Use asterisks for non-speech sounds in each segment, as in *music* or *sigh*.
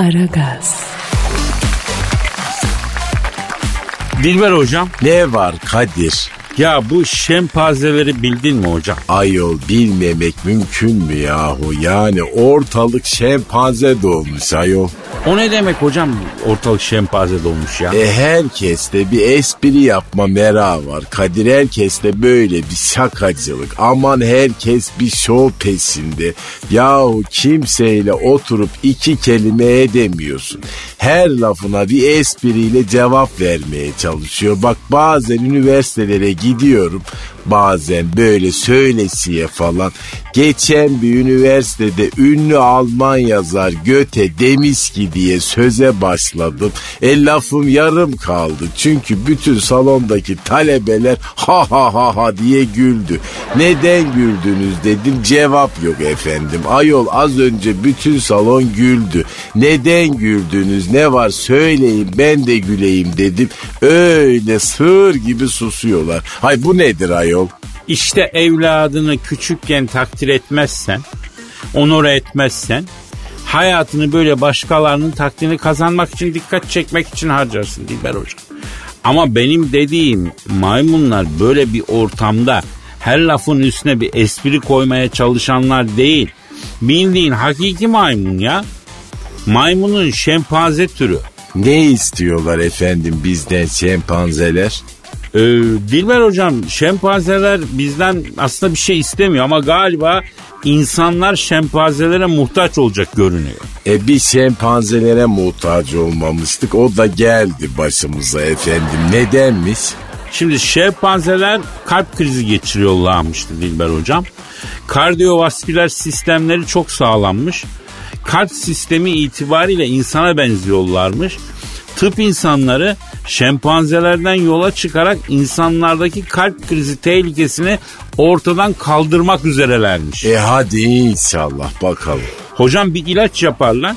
Aragaz. Dilber hocam. Ne var Kadir? Ya bu şempazeleri bildin mi hocam? Ayol bilmemek mümkün mü yahu? Yani ortalık şempanze dolmuş ayol. O ne demek hocam ortalık şempaze dolmuş ya? E herkeste bir espri yapma merağı var. Kadir herkeste böyle bir şakacılık. Aman herkes bir şov pesinde. Yahu kimseyle oturup iki kelime edemiyorsun. Her lafına bir espriyle cevap vermeye çalışıyor. Bak bazen üniversitelere gidiyorum. Bazen böyle söylesiye falan. Geçen bir üniversitede ünlü Alman yazar Göte Demiski diye söze başladım. E lafım yarım kaldı. Çünkü bütün salondaki talebeler ha ha ha ha diye güldü. Neden güldünüz dedim cevap yok efendim. Ayol az önce bütün salon güldü. Neden güldünüz ne var söyleyin ben de güleyim dedim. Öyle sığır gibi susuyorlar. Hay bu nedir ayol? İşte evladını küçükken takdir etmezsen, onore etmezsen, hayatını böyle başkalarının takdirini kazanmak için, dikkat çekmek için harcarsın Dilber Hocam. Ama benim dediğim maymunlar böyle bir ortamda her lafın üstüne bir espri koymaya çalışanlar değil. Bildiğin hakiki maymun ya. Maymunun şempanze türü. Ne istiyorlar efendim bizden şempanzeler? Ee, Dilber hocam şempanzeler bizden aslında bir şey istemiyor ama galiba insanlar şempanzelere muhtaç olacak görünüyor. E bir şempanzelere muhtaç olmamıştık o da geldi başımıza efendim. Nedenmiş? Şimdi şempanzeler kalp krizi geçiriyorlarmıştı Dilber hocam. Kardiyovasküler sistemleri çok sağlanmış. Kalp sistemi itibariyle insana benziyorlarmış. Tıp insanları şempanzelerden yola çıkarak insanlardaki kalp krizi tehlikesini ortadan kaldırmak üzerelermiş. E hadi inşallah bakalım. Hocam bir ilaç yaparlar.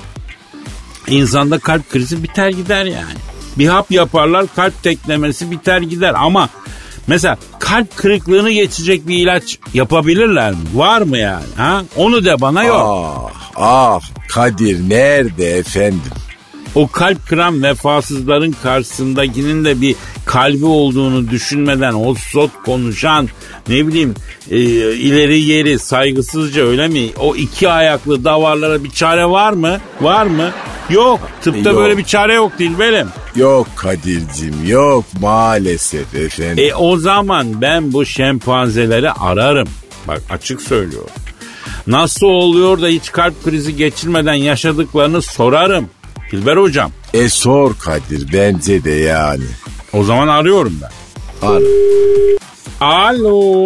İnsanda kalp krizi biter gider yani. Bir hap yaparlar kalp teklemesi biter gider ama mesela kalp kırıklığını geçecek bir ilaç yapabilirler mi? Var mı yani? Ha? Onu de bana yok. Ah ah Kadir nerede efendim? O kalp kıran vefasızların karşısındakinin de bir kalbi olduğunu düşünmeden o sot konuşan ne bileyim e, ileri geri saygısızca öyle mi? O iki ayaklı davarlara bir çare var mı? Var mı? Yok. Tıpta Yok. böyle bir çare yok Dilberim. Yok Kadir'cim yok maalesef efendim. E o zaman ben bu şempanzeleri ararım. Bak açık söylüyorum. Nasıl oluyor da hiç kalp krizi geçirmeden yaşadıklarını sorarım. Dilber hocam. E sor Kadir bence de yani. O zaman arıyorum ben. Ar. Alo.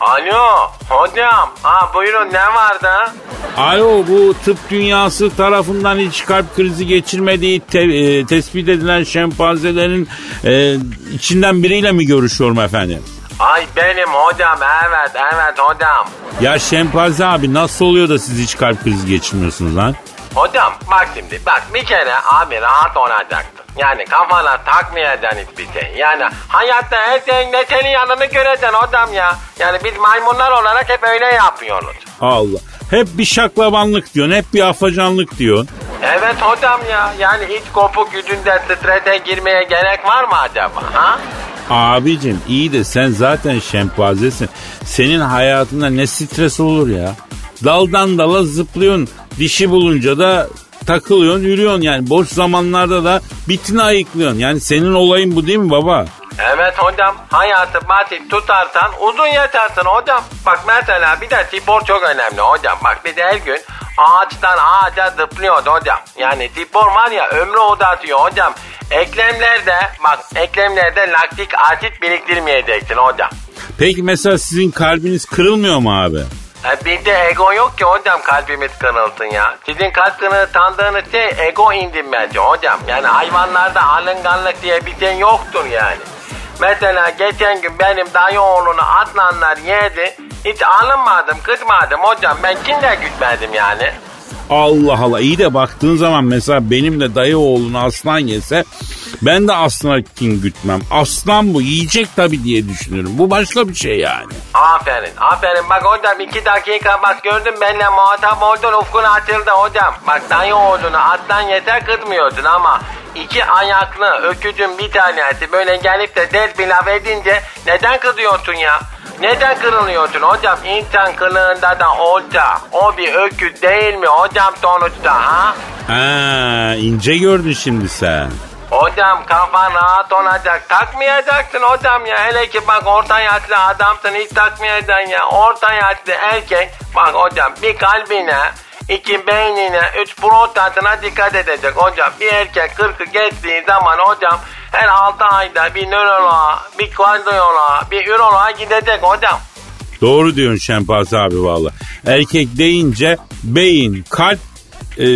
Alo hocam. Ha buyurun ne vardı? Alo bu tıp dünyası tarafından hiç kalp krizi geçirmediği te- e, tespit edilen şempanzelerin e, içinden biriyle mi görüşüyorum efendim? Ay benim hocam evet evet hocam. Ya şempanze abi nasıl oluyor da siz hiç kalp krizi geçirmiyorsunuz lan? Hocam bak şimdi bak bir kere abi rahat olacaksın. Yani kafana takmayacaksın hiçbir şey. Yani hayatta her şeyin neşeli yanını göreceksin hocam ya. Yani biz maymunlar olarak hep öyle yapıyoruz. Allah. Hep bir şaklabanlık diyorsun, hep bir afacanlık diyorsun. Evet hocam ya. Yani hiç kopuk gücünde strese girmeye gerek var mı acaba? Ha? Abicim iyi de sen zaten şempanzesin. Senin hayatında ne stres olur ya? Daldan dala zıplıyorsun. Dişi bulunca da takılıyorsun, yürüyorsun yani. Boş zamanlarda da bitini ayıklıyorsun. Yani senin olayın bu değil mi baba? Evet hocam hayatı basit tutarsan uzun yatarsın hocam. Bak mesela bir de spor çok önemli hocam. Bak bir de her gün ağaçtan ağaca zıplıyoruz hocam. Yani spor var ya ömrü uzatıyor hocam. Eklemlerde bak eklemlerde laktik asit biriktirmeyeceksin hocam. Peki mesela sizin kalbiniz kırılmıyor mu abi? Bir de ego yok ki hocam kalbimiz kırılsın ya. Sizin kalp kırığı sandığınız şey ego indirmeci hocam. Yani hayvanlarda alınganlık diye bir şey yoktur yani. Mesela geçen gün benim dayı oğlunu Adnanlar yedi. Hiç alınmadım, kızmadım hocam. Ben kimde gütmedim yani. Allah Allah iyi de baktığın zaman mesela benim de dayı oğlunu aslan yese ben de aslana kin gütmem. Aslan bu yiyecek tabii diye düşünürüm. Bu başka bir şey yani. Aferin aferin bak hocam iki dakika bak gördüm benimle muhatap oldun ufkun açıldı hocam. Bak dayı oğlunu atlan yeter kırmıyordun ama iki ayaklı öküzün bir tanesi böyle gelip de dert bir laf edince neden kızıyorsun ya? Neden kırılıyorsun hocam? İnsan kılığında da olsa o bir öküz değil mi hocam sonuçta ha? Ha, ince gördün şimdi sen. Hocam kafan rahat olacak. Takmayacaksın hocam ya. Hele ki bak orta yaşlı adamsın hiç takmayacaksın ya. Orta yaşlı erkek bak hocam bir kalbine iki beynine, üç prostatına dikkat edecek hocam. Bir erkek kırkı geçtiği zaman hocam her altı ayda bir nöroloğa, bir kardiyoloğa, bir üroloğa gidecek hocam. Doğru diyorsun Şempas abi valla. Erkek deyince beyin, kalp e,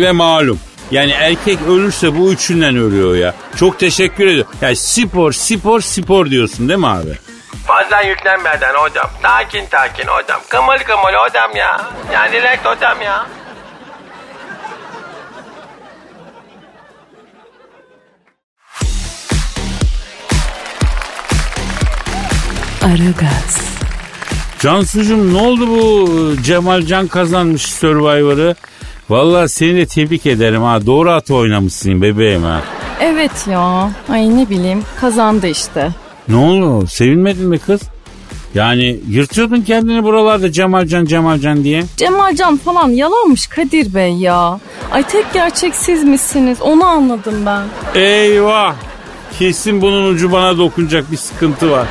ve malum. Yani erkek ölürse bu üçünden ölüyor ya. Çok teşekkür ediyorum. Yani spor, spor, spor diyorsun değil mi abi? Fazla yüklenmeden hocam. Sakin sakin hocam. Kımıl kımıl hocam ya. Yani relax hocam ya. Aragaz, Cansucuğum ne oldu bu Cemal Can kazanmış Survivor'ı? Valla seni de tebrik ederim ha. Doğru at oynamışsın bebeğim ha. Evet ya. Ay ne bileyim kazandı işte. Ne oldu? Sevinmedin mi kız? Yani yırtıyordun kendini buralarda Cemalcan Cemalcan diye. Cemalcan falan yalanmış Kadir Bey ya. Ay tek gerçek siz misiniz onu anladım ben. Eyvah! Kesin bunun ucu bana dokunacak bir sıkıntı var.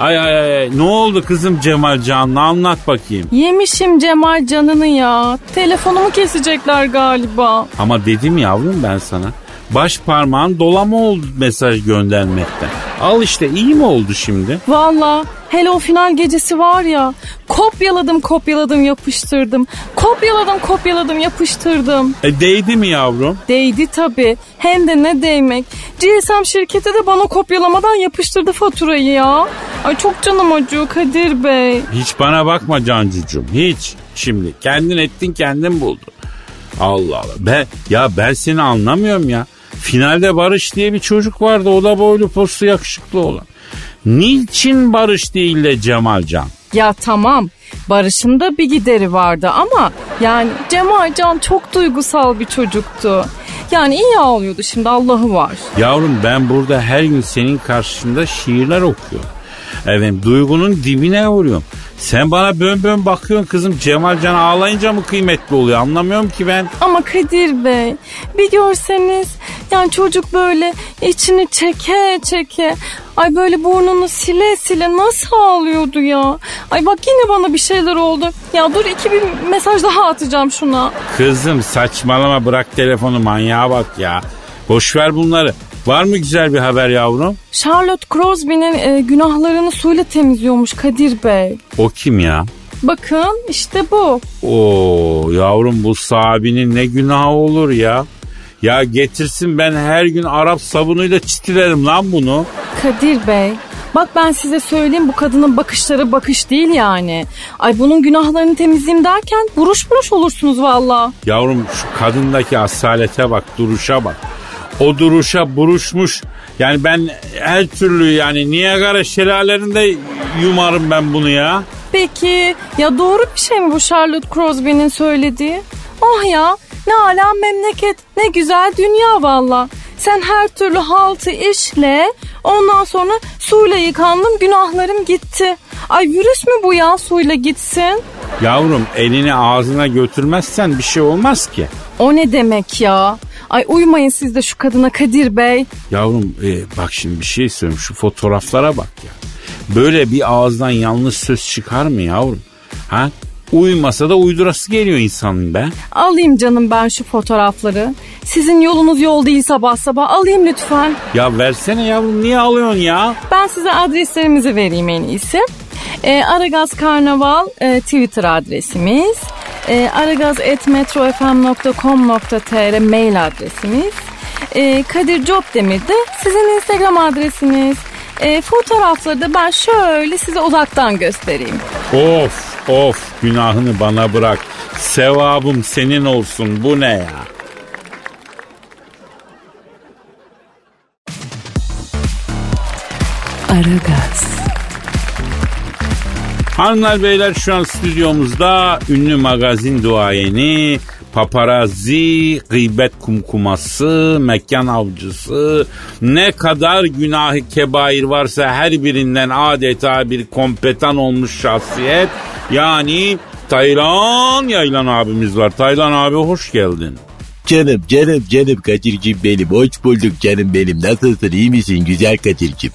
Ay ay ay ne oldu kızım Cemalcan'la anlat bakayım. Yemişim Cemal canını ya. Telefonumu kesecekler galiba. Ama dedim yavrum ben sana. Baş parmağın dolama oldu mesaj göndermekten. Al işte iyi mi oldu şimdi? Valla hele o final gecesi var ya. Kopyaladım kopyaladım yapıştırdım. Kopyaladım kopyaladım yapıştırdım. E değdi mi yavrum? Değdi tabii. Hem de ne değmek. GSM şirketi de bana kopyalamadan yapıştırdı faturayı ya. Ay çok canım acıyor Kadir Bey. Hiç bana bakma Cancucuğum hiç. Şimdi kendin ettin kendin buldun. Allah Allah. Ben, ya ben seni anlamıyorum ya. Finalde Barış diye bir çocuk vardı. O da boylu poslu yakışıklı olan. Niçin Barış değil de Cemalcan? Ya tamam Barış'ın da bir gideri vardı ama yani Cemal Can çok duygusal bir çocuktu. Yani iyi ağlıyordu şimdi Allah'ı var. Yavrum ben burada her gün senin karşında şiirler okuyorum. Evet duygunun dibine vuruyorum. Sen bana bön bön bakıyorsun kızım Cemalcan ağlayınca mı kıymetli oluyor anlamıyorum ki ben. Ama Kadir Bey bir görseniz yani çocuk böyle içini çeke çeke ay böyle burnunu sile sile nasıl ağlıyordu ya. Ay bak yine bana bir şeyler oldu. Ya dur iki bir mesaj daha atacağım şuna. Kızım saçmalama bırak telefonu manyağa bak ya. Boş ver bunları. Var mı güzel bir haber yavrum? Charlotte Crosby'nin e, günahlarını suyla temizliyormuş Kadir Bey. O kim ya? Bakın işte bu. Oo yavrum bu sahabinin ne günahı olur ya. Ya getirsin ben her gün Arap sabunuyla çitilerim lan bunu. Kadir Bey bak ben size söyleyeyim bu kadının bakışları bakış değil yani. Ay bunun günahlarını temizleyeyim derken buruş buruş olursunuz valla. Yavrum şu kadındaki asalete bak duruşa bak. O duruşa buruşmuş. Yani ben her türlü yani Niagara şelalelerinde yumarım ben bunu ya. Peki ya doğru bir şey mi bu Charlotte Crosby'nin söylediği? Oh ya ne ala memleket ne güzel dünya valla. Sen her türlü haltı işle ondan sonra suyla yıkandım günahlarım gitti. Ay virüs mü bu ya suyla gitsin? Yavrum elini ağzına götürmezsen bir şey olmaz ki. O ne demek ya? Ay uymayın siz de şu kadına Kadir Bey. Yavrum e, bak şimdi bir şey söyleyeyim şu fotoğraflara bak ya. Böyle bir ağızdan yanlış söz çıkar mı yavrum? Ha? Uymasa da uydurası geliyor insanın be. Alayım canım ben şu fotoğrafları. Sizin yolunuz yol değil sabah sabah alayım lütfen. Ya versene yavrum niye alıyorsun ya? Ben size adreslerimizi vereyim en iyisi. E, Aragaz Karnaval e, Twitter adresimiz. E, aragaz.metrofm.com.tr mail adresimiz. E, Kadir Copdemir de sizin Instagram adresiniz. E, fotoğrafları da ben şöyle size uzaktan göstereyim. Of of günahını bana bırak. Sevabım senin olsun bu ne ya? Aragaz, Hanımlar beyler şu an stüdyomuzda ünlü magazin duayeni, paparazzi, gıybet kumkuması, mekan avcısı, ne kadar günahı kebair varsa her birinden adeta bir kompetan olmuş şahsiyet. Yani Taylan Yaylan abimiz var. Taylan abi hoş geldin. Canım canım canım Kadir'cim benim. Hoş bulduk canım benim. Nasılsın iyi misin güzel Kadir'cim?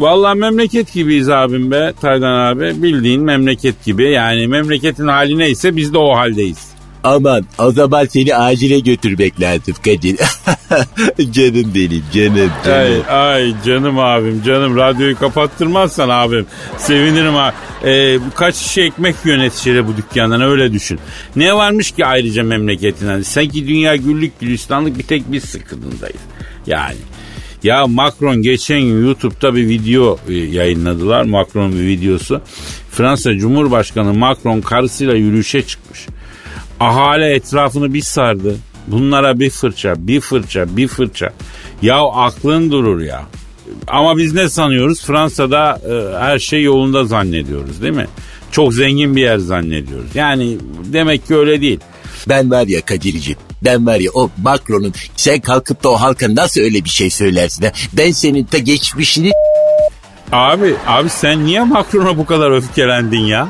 Vallahi memleket gibiyiz abim be Taylan abi. Bildiğin memleket gibi. Yani memleketin hali neyse biz de o haldeyiz. Aman o zaman seni acile götürmek lazım Kadir. *laughs* canım benim canım canım. Ay, ay canım abim canım radyoyu kapattırmazsan abim sevinirim ha. Ee, kaç şişe ekmek neticede bu dükkandan öyle düşün. Ne varmış ki ayrıca memleketinden? Sanki dünya güllük gülistanlık bir tek biz sıkıntındayız. Yani ya Macron geçen gün YouTube'da bir video e, yayınladılar. Macron'un bir videosu. Fransa Cumhurbaşkanı Macron karısıyla yürüyüşe çıkmış. Ahali etrafını bir sardı. Bunlara bir fırça, bir fırça, bir fırça. Ya aklın durur ya. Ama biz ne sanıyoruz? Fransa'da e, her şey yolunda zannediyoruz değil mi? Çok zengin bir yer zannediyoruz. Yani demek ki öyle değil. Ben var ya Kadir'cim ben var ya o Macron'un sen kalkıp da o halka nasıl öyle bir şey söylersin ha? Ben senin ta geçmişini Abi, abi sen niye Macron'a bu kadar öfkelendin ya?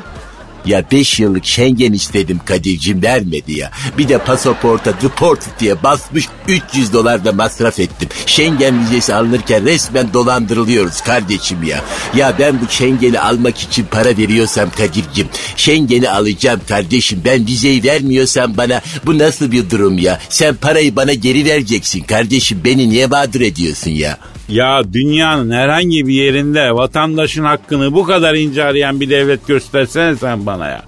Ya 5 yıllık Schengen istedim Kadir'cim vermedi ya. Bir de pasaporta deported diye basmış 300 dolar da masraf ettim. Schengen vizesi alınırken resmen dolandırılıyoruz kardeşim ya. Ya ben bu Schengen'i almak için para veriyorsam Kadir'cim Schengen'i alacağım kardeşim. Ben vizeyi vermiyorsam bana bu nasıl bir durum ya? Sen parayı bana geri vereceksin kardeşim. Beni niye mağdur ediyorsun ya? Ya dünyanın herhangi bir yerinde vatandaşın hakkını bu kadar ince arayan bir devlet göstersene sen bana ya.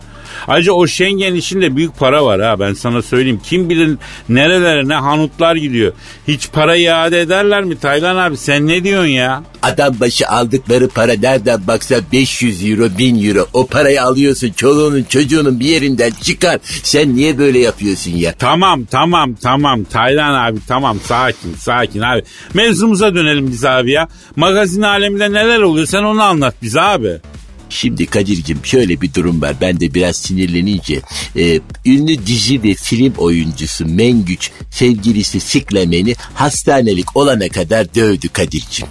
Ayrıca o Schengen işinde büyük para var ha ben sana söyleyeyim. Kim bilir nerelere ne hanutlar gidiyor. Hiç para iade ederler mi Taylan abi sen ne diyorsun ya? Adam başı aldıkları para nereden baksa 500 euro 1000 euro. O parayı alıyorsun çoluğunun çocuğunun bir yerinden çıkar. Sen niye böyle yapıyorsun ya? Tamam tamam tamam Taylan abi tamam sakin sakin abi. Mevzumuza dönelim biz abi ya. Magazin aleminde neler oluyor sen onu anlat bize abi. Şimdi Kadir'cim şöyle bir durum var. Ben de biraz sinirlenince e, ünlü dizi ve film oyuncusu Mengüç sevgilisi Siklemen'i hastanelik olana kadar dövdü Kadir'cim.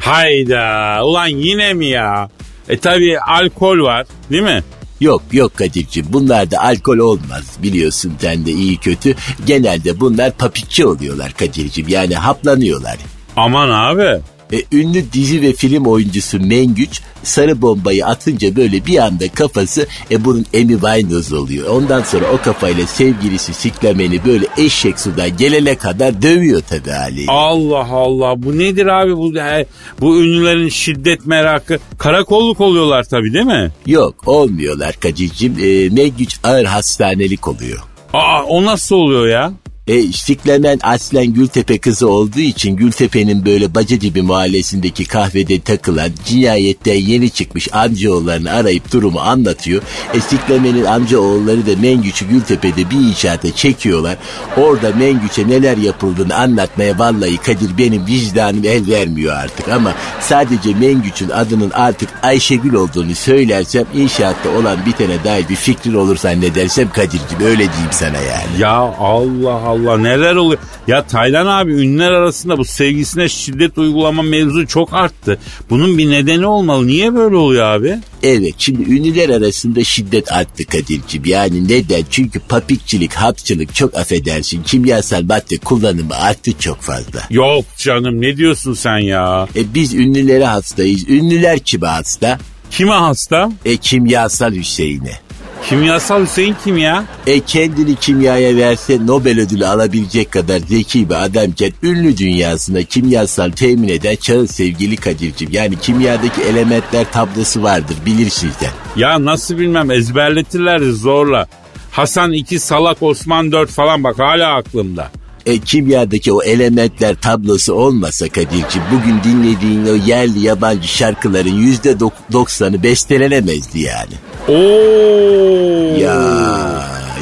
Hayda ulan yine mi ya? E tabi alkol var değil mi? Yok yok Kadir'cim bunlarda alkol olmaz biliyorsun sen de iyi kötü. Genelde bunlar papikçi oluyorlar Kadir'cim yani haplanıyorlar. Aman abi. E, ünlü dizi ve film oyuncusu Mengüç sarı bombayı atınca böyle bir anda kafası e, bunun Amy Winehouse oluyor. Ondan sonra o kafayla sevgilisi Siklemen'i böyle eşek sudan gelene kadar dövüyor tabii haliyle. Allah Allah bu nedir abi bu he, bu ünlülerin şiddet merakı karakolluk oluyorlar tabii değil mi? Yok olmuyorlar Kadir'cim. E, Mengüç ağır hastanelik oluyor. Aa o nasıl oluyor ya? E, Siklemen aslen Gültepe kızı olduğu için Gültepe'nin böyle Bacadibi mahallesindeki kahvede takılan cinayetten yeni çıkmış amcaoğullarını arayıp durumu anlatıyor. E, Siklemen'in amcaoğulları da Mengüç'ü Gültepe'de bir inşaata çekiyorlar. Orada Mengüç'e neler yapıldığını anlatmaya vallahi Kadir benim vicdanım el vermiyor artık ama sadece Mengüç'ün adının artık Ayşegül olduğunu söylersem inşaatta olan bitene dair bir fikrin olur zannedersem Kadir'cim öyle diyeyim sana yani. Ya Allah Allah neler oluyor? Ya Taylan abi ünlüler arasında bu sevgisine şiddet uygulama mevzu çok arttı. Bunun bir nedeni olmalı. Niye böyle oluyor abi? Evet şimdi ünlüler arasında şiddet arttı Kadir'cim. Yani neden? Çünkü papikçilik, hapçılık çok affedersin. Kimyasal madde kullanımı arttı çok fazla. Yok canım ne diyorsun sen ya? E biz ünlülere hastayız. Ünlüler kime hasta? Kime hasta? E kimyasal Hüseyin'e. Kimyasal Hüseyin kim ya? E kendini kimyaya verse Nobel ödülü alabilecek kadar zeki bir adamken ünlü dünyasında kimyasal temin eden çağın sevgili Kadir'cim. Yani kimyadaki elementler tablosu vardır bilirsin sen. Ya nasıl bilmem ezberletirlerdi zorla. Hasan 2 Salak Osman 4 falan bak hala aklımda. E, kimyadaki o elementler tablosu olmasa Kadir'cim bugün dinlediğin o yerli yabancı şarkıların yüzde dok- doksanı bestelenemezdi yani. Oo. Ya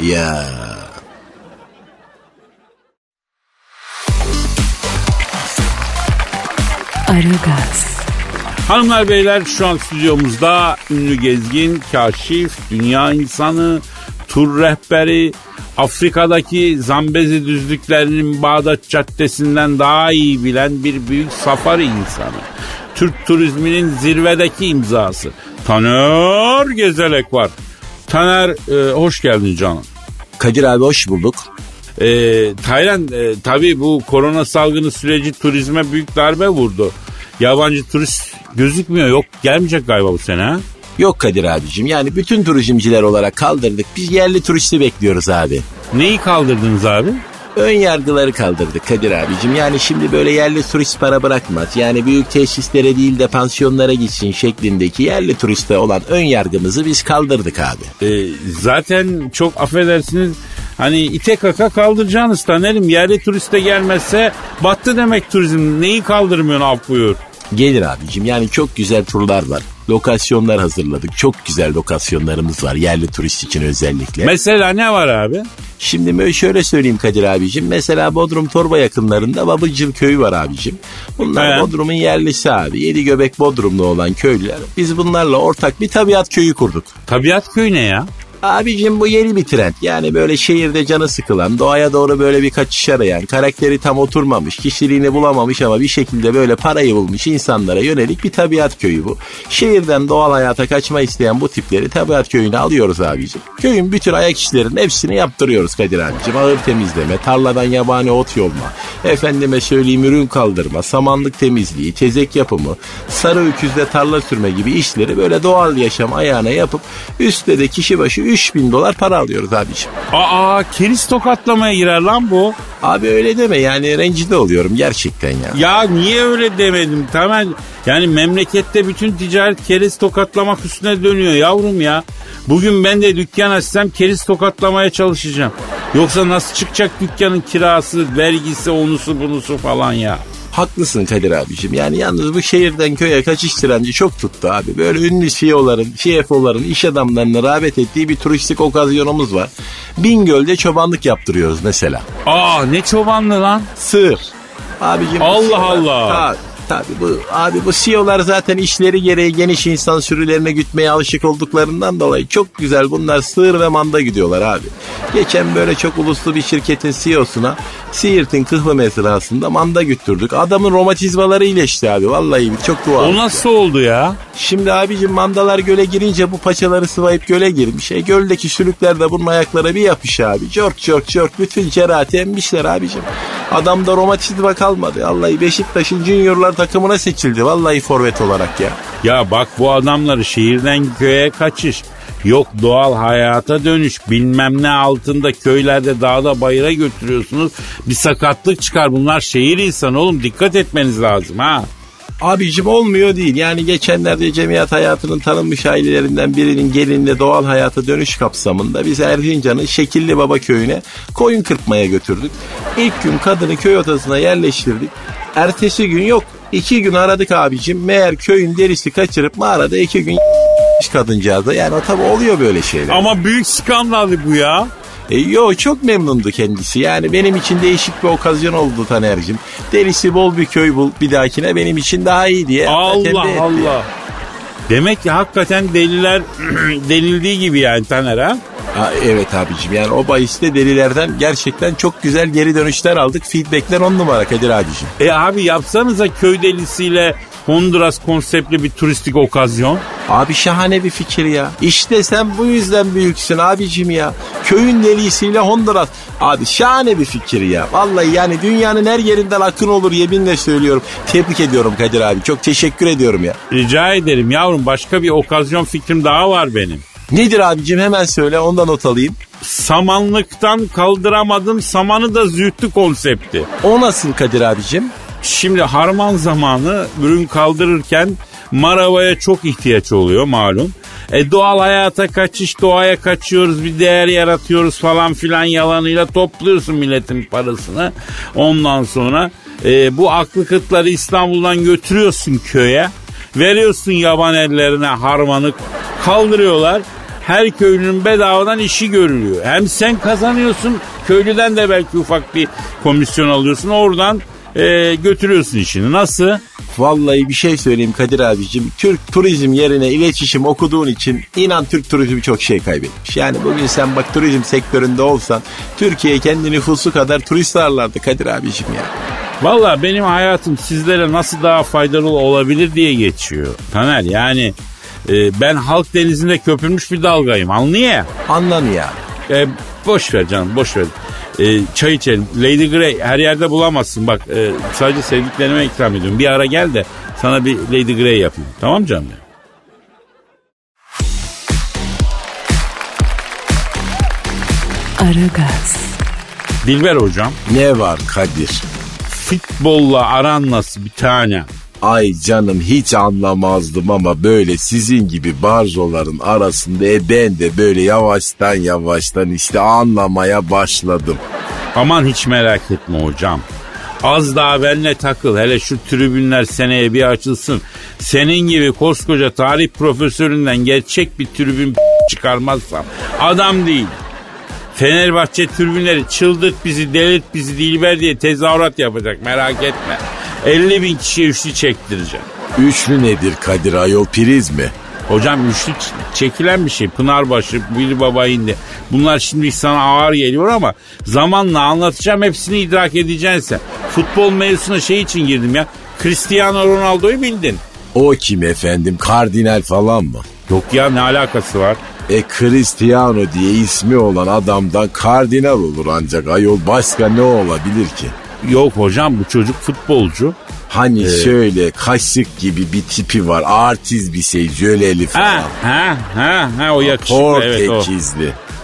Ya. Aragaz, Hanımlar beyler şu an stüdyomuzda ünlü gezgin, kaşif, dünya insanı, tur rehberi, Afrika'daki Zambezi düzlüklerinin Bağdat Caddesi'nden daha iyi bilen bir büyük safari insanı. Türk turizminin zirvedeki imzası. Taner Gezelek var. Taner e, hoş geldin canım. Kadir abi hoş bulduk. E, Taylan e, tabii bu korona salgını süreci turizme büyük darbe vurdu. Yabancı turist gözükmüyor yok gelmeyecek galiba bu sene ha? Yok Kadir abicim yani bütün turizmciler olarak kaldırdık. Biz yerli turisti bekliyoruz abi. Neyi kaldırdınız abi? Ön yargıları kaldırdık Kadir abicim. Yani şimdi böyle yerli turist para bırakmaz. Yani büyük tesislere değil de pansiyonlara gitsin şeklindeki yerli turiste olan ön yargımızı biz kaldırdık abi. E, zaten çok affedersiniz hani ite kaka kaldıracaksınız Taner'im. Yerli turiste gelmezse battı demek turizm. Neyi kaldırmıyorsun af buyur. Gelir abicim yani çok güzel turlar var. Lokasyonlar hazırladık. Çok güzel lokasyonlarımız var yerli turist için özellikle. Mesela ne var abi? Şimdi şöyle söyleyeyim Kadir abicim. Mesela Bodrum Torba yakınlarında Babıcıl köyü var abicim. Bunlar He. Bodrum'un yerlisi abi. Yedi göbek Bodrumlu olan köylüler. Biz bunlarla ortak bir tabiat köyü kurduk. Tabiat köyü ne ya? Abicim bu yeni bir trend. Yani böyle şehirde canı sıkılan, doğaya doğru böyle bir kaçış arayan, karakteri tam oturmamış, kişiliğini bulamamış ama bir şekilde böyle parayı bulmuş insanlara yönelik bir tabiat köyü bu. Şehirden doğal hayata kaçma isteyen bu tipleri tabiat köyüne alıyoruz abicim. Köyün bütün ayak işlerinin hepsini yaptırıyoruz Kadir abicim. Ağır temizleme, tarladan yabani ot yolma, efendime söyleyeyim ürün kaldırma, samanlık temizliği, tezek yapımı, sarı öküzde tarla sürme gibi işleri böyle doğal yaşam ayağına yapıp üstte de kişi başı 3000 dolar para alıyoruz abicim. Aa keriz tokatlamaya girer lan bu. Abi öyle deme yani rencide oluyorum gerçekten ya. Ya niye öyle demedim tamam. Yani memlekette bütün ticaret keriz tokatlamak üstüne dönüyor yavrum ya. Bugün ben de dükkan açsam keriz tokatlamaya çalışacağım. Yoksa nasıl çıkacak dükkanın kirası, vergisi, onusu bunusu falan ya. Haklısın Kadir abicim. Yani yalnız bu şehirden köye kaçış trendi çok tuttu abi. Böyle ünlü CEO'ların, CFO'ların, iş adamlarının rağbet ettiği bir turistik okazyonumuz var. Bingöl'de çobanlık yaptırıyoruz mesela. Aa ne çobanlı lan. Sığır. Abicim Allah Allah. Ta- Tabii bu abi bu CEO'lar zaten işleri gereği geniş insan sürülerine gütmeye alışık olduklarından dolayı çok güzel bunlar sığır ve manda gidiyorlar abi. Geçen böyle çok uluslu bir şirketin CEO'suna Siirt'in kıhlı mezrasında manda güttürdük. Adamın romatizmaları iyileşti abi. Vallahi çok dua. O nasıl oldu ya? Şimdi abicim mandalar göle girince bu paçaları sıvayıp göle girmiş. E göldeki sülükler de bunun ayaklara bir yapış abi. Cork cork cork bütün cerahati emmişler abicim. Adamda romatizma kalmadı. Vallahi Beşiktaş'ın juniorlar takımına seçildi. Vallahi forvet olarak ya. Ya bak bu adamları şehirden köye kaçış. Yok doğal hayata dönüş bilmem ne altında köylerde dağda bayıra götürüyorsunuz. Bir sakatlık çıkar bunlar şehir insanı oğlum dikkat etmeniz lazım ha. Abicim olmuyor değil. Yani geçenlerde cemiyet hayatının tanınmış ailelerinden birinin gelinle doğal hayata dönüş kapsamında biz Erzincan'ın Şekilli Baba köyüne koyun kırpmaya götürdük. İlk gün kadını köy odasına yerleştirdik. Ertesi gün yok. iki gün aradık abicim. Meğer köyün derisi kaçırıp mağarada iki gün kadıncağıza. Yani o tabi oluyor böyle şeyler. Ama büyük skandal bu ya. E, yo çok memnundu kendisi. Yani benim için değişik bir okazyon oldu Taner'cim. Derisi bol bir köy bul bir dahakine benim için daha iyi diye. Allah tembih etti. Demek ki hakikaten deliler *clears throat* denildiği gibi yani Taner ha. Ha, evet abicim yani o bahiste delilerden gerçekten çok güzel geri dönüşler aldık. Feedbackler on numara Kadir abicim. E abi yapsanıza köy delisiyle Honduras konseptli bir turistik okazyon. Abi şahane bir fikir ya. İşte sen bu yüzden büyüksün abicim ya. Köyün delisiyle Honduras. Abi şahane bir fikir ya. Vallahi yani dünyanın her yerinden akın olur yeminle söylüyorum. Tebrik ediyorum Kadir abi. Çok teşekkür ediyorum ya. Rica ederim yavrum başka bir okazyon fikrim daha var benim. Nedir abicim hemen söyle ondan not alayım. Samanlıktan kaldıramadım samanı da zühtü konsepti. O nasıl Kadir abicim? Şimdi harman zamanı ürün kaldırırken maravaya çok ihtiyaç oluyor malum. E doğal hayata kaçış doğaya kaçıyoruz bir değer yaratıyoruz falan filan yalanıyla topluyorsun milletin parasını. Ondan sonra e, bu aklı kıtları İstanbul'dan götürüyorsun köye. Veriyorsun yaban ellerine harmanı kaldırıyorlar. her köylünün bedavadan işi görülüyor. Hem sen kazanıyorsun köylüden de belki ufak bir komisyon alıyorsun oradan e, götürüyorsun işini. Nasıl? Vallahi bir şey söyleyeyim Kadir abicim. Türk turizm yerine iletişim okuduğun için inan Türk turizmi çok şey kaybetmiş. Yani bugün sen bak turizm sektöründe olsan Türkiye kendi nüfusu kadar turist ağırlardı Kadir abicim ya. Valla benim hayatım sizlere nasıl daha faydalı olabilir diye geçiyor. Taner yani e, ben halk denizinde köpürmüş bir dalgayım anlıyor Anlan ya. E, boş ver canım boş ver. E, çay içelim. Lady Grey her yerde bulamazsın. Bak e, sadece sevdiklerime ikram ediyorum. Bir ara gel de sana bir Lady Grey yapayım. Tamam canım? Aragaz, Dilber hocam Ne var Kadir? Futbolla aran nasıl bir tane? Ay canım hiç anlamazdım ama böyle sizin gibi barzoların arasında e ben de böyle yavaştan yavaştan işte anlamaya başladım. Aman hiç merak etme hocam. Az daha benle takıl. Hele şu tribünler seneye bir açılsın. Senin gibi koskoca tarih profesöründen gerçek bir tribün *laughs* çıkarmazsam adam değil. Fenerbahçe tribünleri çıldırt bizi delirt bizi Dilber diye tezahürat yapacak merak etme. 50 bin kişiye üçlü çektireceğim. Üçlü nedir Kadir ayol priz mi? Hocam üçlü çekilen bir şey. Pınarbaşı, Vili Baba indi. Bunlar şimdi sana ağır geliyor ama zamanla anlatacağım hepsini idrak edeceksin sen. Futbol mevzusuna şey için girdim ya. Cristiano Ronaldo'yu bildin. O kim efendim kardinal falan mı? Yok ya ne alakası var? E Cristiano diye ismi olan adamdan kardinal olur ancak ayol başka ne olabilir ki? Yok hocam bu çocuk futbolcu. Hani şöyle kaşık gibi bir tipi var artist bir şey jöleli falan. Ha ha ha ha o yakışıklı evet o.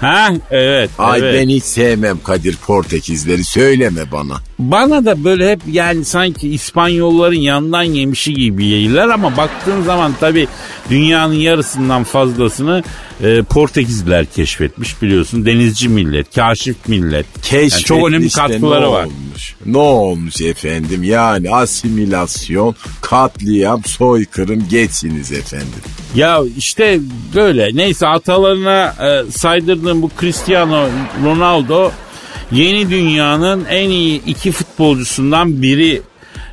Ha evet Ay evet. ben hiç sevmem Kadir Portekizleri söyleme bana. Bana da böyle hep yani sanki İspanyolların yandan yemişi gibi yayırlar ama baktığın zaman tabii dünyanın yarısından fazlasını e, Portekizliler keşfetmiş biliyorsun. Denizci millet, kaşif millet. Keşfetmiş Yani çok önemli de katkıları ne var. Olmuş? Ne olmuş efendim? Yani asimilasyon, katliam, soykırım geçiniz efendim. Ya işte böyle neyse atalarına e, saydırdığım bu Cristiano Ronaldo yeni dünyanın en iyi iki futbolcusundan biri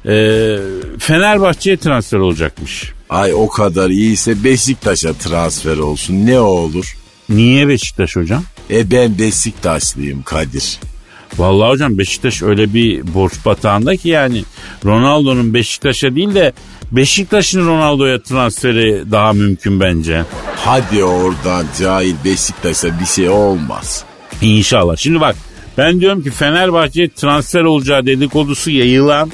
e, Fenerbahçe'ye transfer olacakmış. Ay o kadar iyiyse Beşiktaş'a transfer olsun ne olur? Niye Beşiktaş hocam? E ben Beşiktaşlıyım Kadir. Vallahi hocam Beşiktaş öyle bir borç batağında ki yani Ronaldo'nun Beşiktaş'a değil de Beşiktaş'ın Ronaldo'ya transferi daha mümkün bence. Hadi oradan cahil Beşiktaş'a bir şey olmaz. İnşallah. Şimdi bak ben diyorum ki Fenerbahçe'ye transfer olacağı dedikodusu yayılan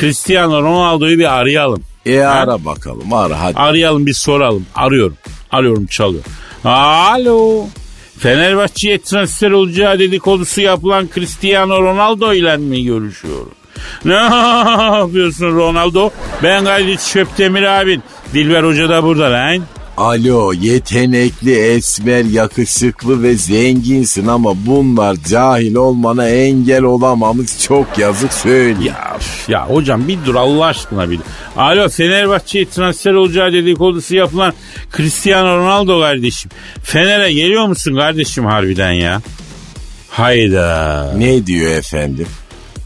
Cristiano Ronaldo'yu bir arayalım. E ara bakalım ara hadi. Arayalım bir soralım. Arıyorum. Arıyorum çalıyor. Alo. Fenerbahçe'ye transfer olacağı dedikodusu yapılan Cristiano Ronaldo ile mi görüşüyorum? Ne yapıyorsun Ronaldo? Ben Galit Şöptemir abin. Dilber Hoca da burada lan. Alo yetenekli, esmer, yakışıklı ve zenginsin ama bunlar cahil olmana engel olamamış çok yazık söyle. Ya, ya hocam bir dur Allah aşkına bir. Alo Fenerbahçe'ye transfer olacağı dedikodusu yapılan Cristiano Ronaldo kardeşim. Fener'e geliyor musun kardeşim harbiden ya? Hayda. Ne diyor efendim?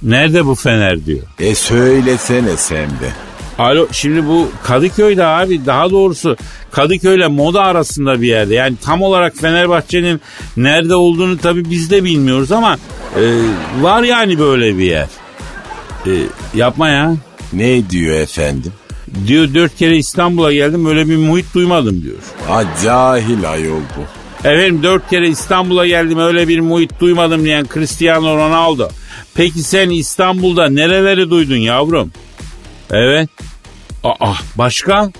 Nerede bu Fener diyor. E söylesene sen de. Alo şimdi bu Kadıköy'de abi daha doğrusu Kadıköy'le moda arasında bir yerde. Yani tam olarak Fenerbahçe'nin nerede olduğunu tabii biz de bilmiyoruz ama e, var yani böyle bir yer. E, yapma ya. Ne diyor efendim? Diyor dört kere İstanbul'a geldim öyle bir muhit duymadım diyor. Ha cahil ayol bu. Efendim dört kere İstanbul'a geldim öyle bir muhit duymadım diyen Cristiano Ronaldo. Peki sen İstanbul'da nereleri duydun yavrum? Evet. Aa başka?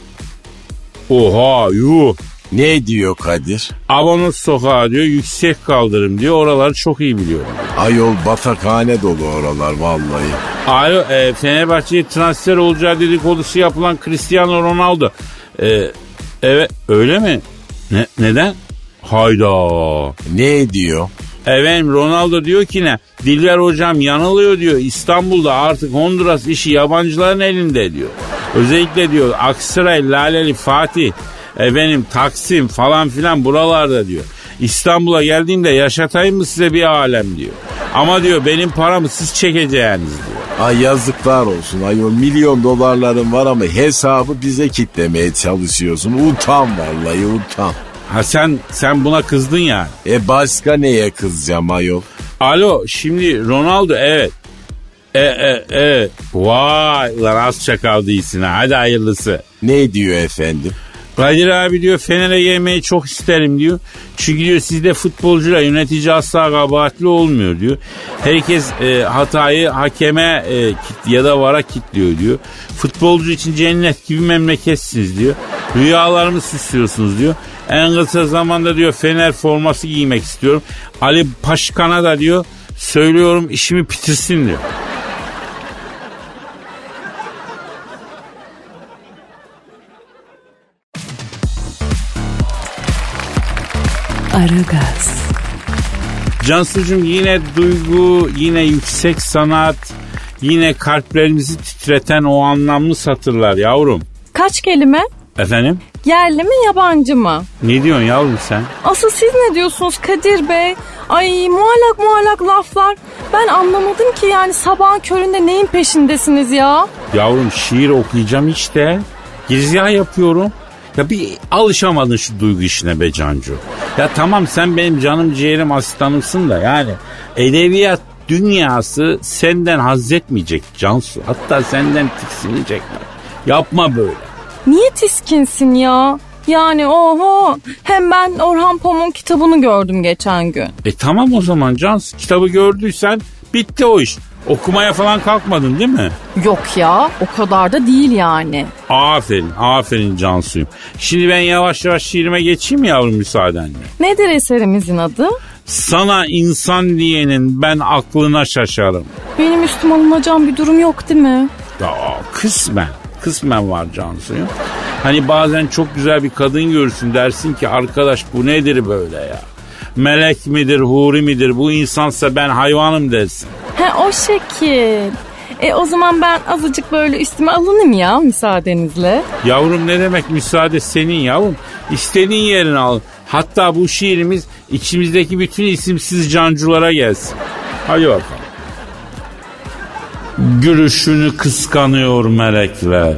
Oha yuh. Ne diyor Kadir? Avanos sokağı diyor yüksek kaldırım diyor oraları çok iyi biliyorum. Ayol batakhane dolu oralar vallahi. Alo e, Fenerbahçe'ye transfer olacağı dedikodusu yapılan Cristiano Ronaldo. E, evet öyle mi? Ne, neden? Hayda. Ne diyor? Efendim Ronaldo diyor ki ne? Dilber hocam yanılıyor diyor. İstanbul'da artık Honduras işi yabancıların elinde diyor. Özellikle diyor Aksaray, Laleli, Fatih Efendim Taksim falan filan buralarda diyor. İstanbul'a geldiğimde yaşatayım mı size bir alem diyor. Ama diyor benim paramı siz çekeceğiniz diyor. Ay yazıklar olsun ayol milyon dolarların var ama hesabı bize kitlemeye çalışıyorsun. Utan vallahi utan. Ha sen sen buna kızdın yani. E başka neye kızacağım ayol? Alo şimdi Ronaldo evet. E e e. Vay lan az çakal değilsin ha. Hadi hayırlısı. Ne diyor efendim? Kadir abi diyor Fener'e gelmeyi çok isterim diyor. Çünkü diyor sizde futbolcuyla yönetici asla kabahatli olmuyor diyor. Herkes e, hatayı hakeme e, kit, ya da vara kitliyor diyor. Futbolcu için cennet gibi memleketsiniz diyor. Rüyalarımı süslüyorsunuz diyor. En kısa zamanda diyor Fener forması giymek istiyorum. Ali Paşkan'a da diyor söylüyorum işimi bitirsin diyor. Aragaz, Cansucuğum yine duygu, yine yüksek sanat, yine kalplerimizi titreten o anlamlı satırlar yavrum. Kaç kelime? Efendim? Yerli mi yabancı mı? Ne diyorsun yavrum sen? Asıl siz ne diyorsunuz Kadir Bey? Ay muallak muallak laflar. Ben anlamadım ki yani sabahın köründe neyin peşindesiniz ya? Yavrum şiir okuyacağım işte. Girizgah yapıyorum. Ya bir alışamadın şu duygu işine be Cancu. Ya tamam sen benim canım ciğerim asistanımsın da yani edebiyat dünyası senden haz etmeyecek Cansu. Hatta senden tiksinecekler. Yapma böyle. Niye tiskinsin ya? Yani oho hem ben Orhan Pamuk'un kitabını gördüm geçen gün. E tamam o zaman Cansu kitabı gördüysen bitti o iş. Okumaya falan kalkmadın değil mi? Yok ya o kadar da değil yani. Aferin, aferin Cansu'yum. Şimdi ben yavaş yavaş şiirime geçeyim yavrum müsaadenle? Nedir eserimizin adı? Sana insan diyenin ben aklına şaşarım. Benim üstüme alınacağım bir durum yok değil mi? Ya kısmen, kısmen var Cansu'yum. Hani bazen çok güzel bir kadın görürsün dersin ki arkadaş bu nedir böyle ya? Melek midir, huri midir, bu insansa ben hayvanım dersin. He o şekil. E o zaman ben azıcık böyle üstüme alınayım ya müsaadenizle. Yavrum ne demek müsaade senin yavrum. İstediğin yerine al. Hatta bu şiirimiz içimizdeki bütün isimsiz canculara gelsin. Hadi bakalım. Gülüşünü kıskanıyor melekler.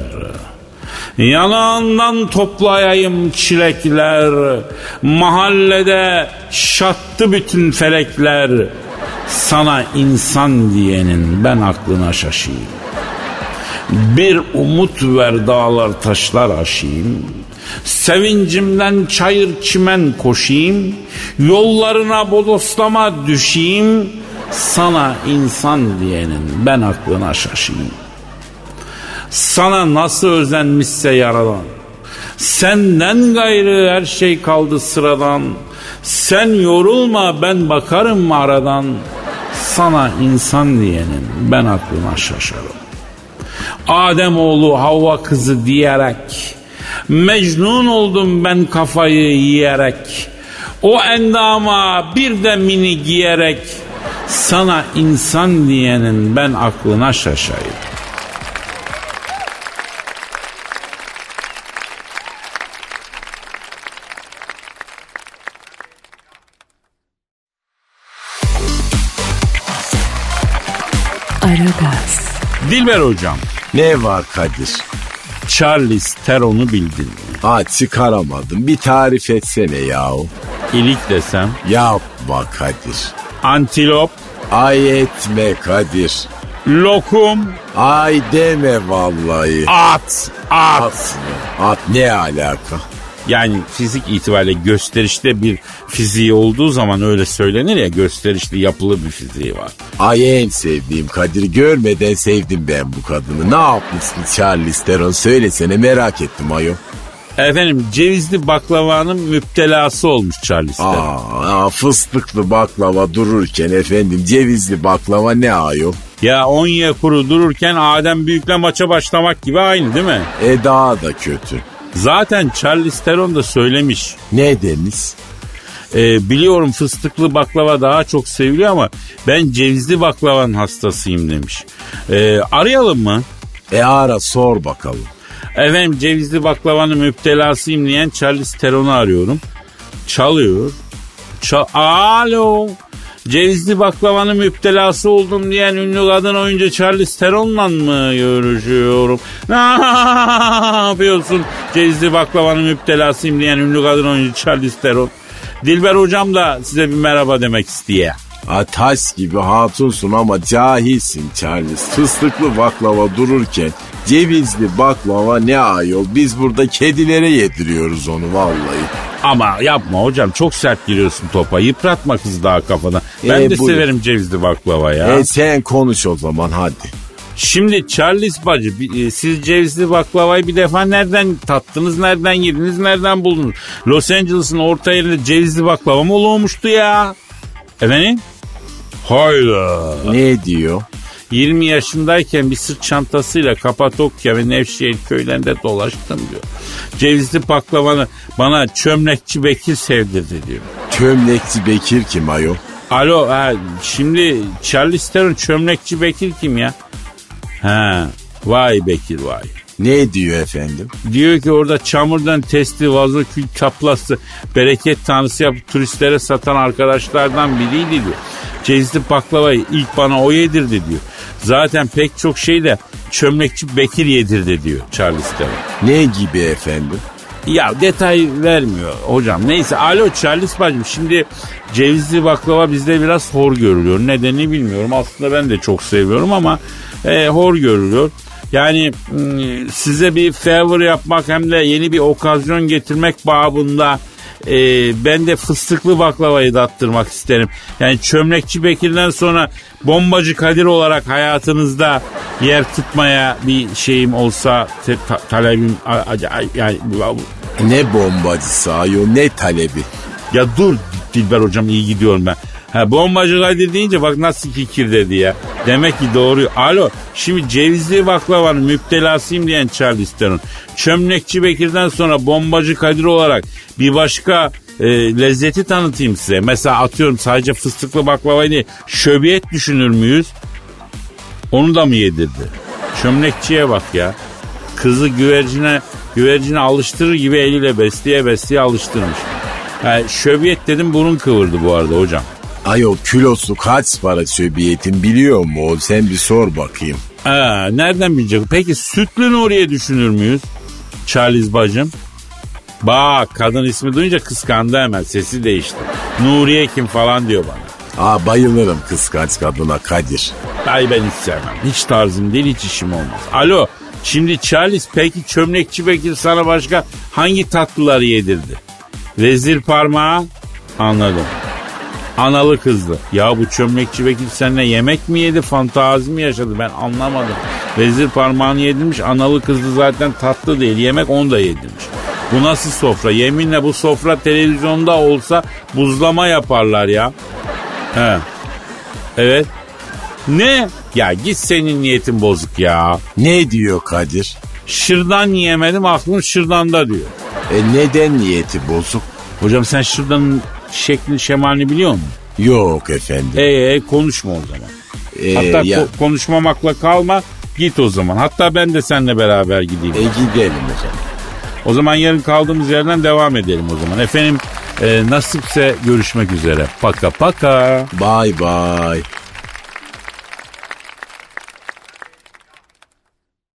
Yanağından toplayayım çilekler. Mahallede şattı bütün felekler. Sana insan diyenin ben aklına şaşayım. Bir umut ver dağlar taşlar aşayım. Sevincimden çayır çimen koşayım. Yollarına bodoslama düşeyim. Sana insan diyenin ben aklına şaşayım. Sana nasıl özenmişse yaradan. Senden gayrı her şey kaldı sıradan. Sen yorulma ben bakarım aradan. Sana insan diyenin ben aklına şaşarım. Adem oğlu Havva kızı diyerek Mecnun oldum ben kafayı yiyerek O endama bir de mini giyerek Sana insan diyenin ben aklına şaşayım. Aragaz, Dilber hocam Ne var Kadir? Charles Theron'u bildin mi? Ha çıkaramadım. Bir tarif etsene yahu. İlik desem Yapma Kadir. Antilop, Ay etme Kadir. lokum, Ay deme vallahi. at, at. At, at ne alaka? Yani fizik itibariyle gösterişte bir fiziği olduğu zaman öyle söylenir ya gösterişli yapılı bir fiziği var. Ay en sevdiğim Kadir görmeden sevdim ben bu kadını. Ne yapmışsın Charles Theron söylesene merak ettim ayol. Efendim cevizli baklavanın müptelası olmuş Charles. Aa, aa, fıstıklı baklava dururken efendim cevizli baklava ne ayol? Ya Onya kuru dururken Adem Büyük'le maça başlamak gibi aynı değil mi? E daha da kötü. Zaten Charles Theron da söylemiş. Ne demiş? Ee, biliyorum fıstıklı baklava daha çok seviliyor ama ben cevizli baklavanın hastasıyım demiş. Ee, arayalım mı? E ara sor bakalım. Efendim cevizli baklavanın müptelasıyım diyen Charles Theron'u arıyorum. Çalıyor. Çal Alo. Cevizli baklavanın müptelası oldum diyen ünlü kadın oyuncu Charles Theron'la mı görüşüyorum? *laughs* Ne yapıyorsun? Cevizli baklavanın müptelasıyım diyen ünlü kadın oyuncu Charles Theron. Dilber hocam da size bir merhaba demek istiyor. Ataş gibi hatunsun ama cahilsin Charles. Fıstıklı baklava dururken cevizli baklava ne ayol. Biz burada kedilere yediriyoruz onu vallahi. Ama yapma hocam çok sert giriyorsun topa. Yıpratma kızı daha kafadan. Ben Ee, de buyur. severim cevizli baklava ya. E sen konuş o zaman hadi. Şimdi Charles bacı e, siz cevizli baklavayı bir defa nereden tattınız, nereden yediniz, nereden buldunuz? Los Angeles'ın orta yerinde cevizli baklava mı olmuştu ya? Efendim? Hayda. Ne diyor? 20 yaşındayken bir sırt çantasıyla Kapadokya ve Nevşehir köylerinde dolaştım diyor. Cevizli baklavanı bana çömlekçi Bekir sevdirdi diyor. Çömlekçi Bekir kim ayol? Alo ha, şimdi Charles Theron çömlekçi Bekir kim ya? Ha, vay Bekir vay. Ne diyor efendim? Diyor ki orada çamurdan testi, vazo, kül, kaplası, bereket tanrısı yapıp turistlere satan arkadaşlardan biriydi diyor. Cevizli baklavayı ilk bana o yedirdi diyor. Zaten pek çok şey de çömlekçi Bekir yedirdi diyor Charles Theron. Ne gibi efendim? Ya detay vermiyor hocam. Neyse alo Charles bacım şimdi cevizli baklava bizde biraz hor görülüyor. Nedeni bilmiyorum. Aslında ben de çok seviyorum ama e, hor görülüyor. Yani mm, size bir favor yapmak hem de yeni bir okazyon getirmek babında e, ben de fıstıklı baklavayı dattırmak isterim. Yani çömlekçi Bekir'den sonra bombacı Kadir olarak hayatınızda yer tutmaya bir şeyim olsa te- ta- talebim yani Ne bombacısı ayol ne talebi? ya dur Dilber hocam iyi gidiyorum ben. Ha bombacı Kadir deyince bak nasıl kikir dedi ya. Demek ki doğru. Alo şimdi cevizli baklavanın müptelasıyım diyen Charles Theron. Çömlekçi Bekir'den sonra bombacı Kadir olarak bir başka e, lezzeti tanıtayım size. Mesela atıyorum sadece fıstıklı baklavayı değil şöbiyet düşünür müyüz? Onu da mı yedirdi? Çömlekçiye bak ya. Kızı güvercine güvercine alıştırır gibi eliyle besleye besleye alıştırmış. Ha, şöbiyet dedim burun kıvırdı bu arada hocam. Ayol kilosu kaç para söbiyetin biliyor mu? Sen bir sor bakayım. Aa, nereden bilecek? Peki sütlü Nuriye düşünür müyüz? Charles bacım. Bak kadın ismi duyunca kıskandı hemen sesi değişti. Nuriye kim falan diyor bana. Aa bayılırım kıskanç kadına Kadir. Ay ben hiç sevmem. Hiç tarzım değil hiç işim olmaz. Alo şimdi Charles peki çömlekçi Bekir sana başka hangi tatlıları yedirdi? Vezir parmağı anladım. Analı kızdı. Ya bu çömlekçi Bekir seninle yemek mi yedi fantazi mi yaşadı ben anlamadım. Vezir parmağını yedirmiş analı kızdı zaten tatlı değil yemek onu da yedirmiş. Bu nasıl sofra? Yeminle bu sofra televizyonda olsa buzlama yaparlar ya. He. Evet. Ne? Ya git senin niyetin bozuk ya. Ne diyor Kadir? Şırdan yiyemedim aklım şırdanda diyor. E neden niyeti bozuk? Hocam sen şırdanın şeklini şemalini biliyor musun? Yok efendim. E, e konuşma o zaman. E, Hatta ya, ko- konuşmamakla kalma git o zaman. Hatta ben de seninle beraber gideyim. e gidelim efendim. O zaman yarın kaldığımız yerden devam edelim o zaman. Efendim e, nasipse görüşmek üzere. Paka paka. Bye bye.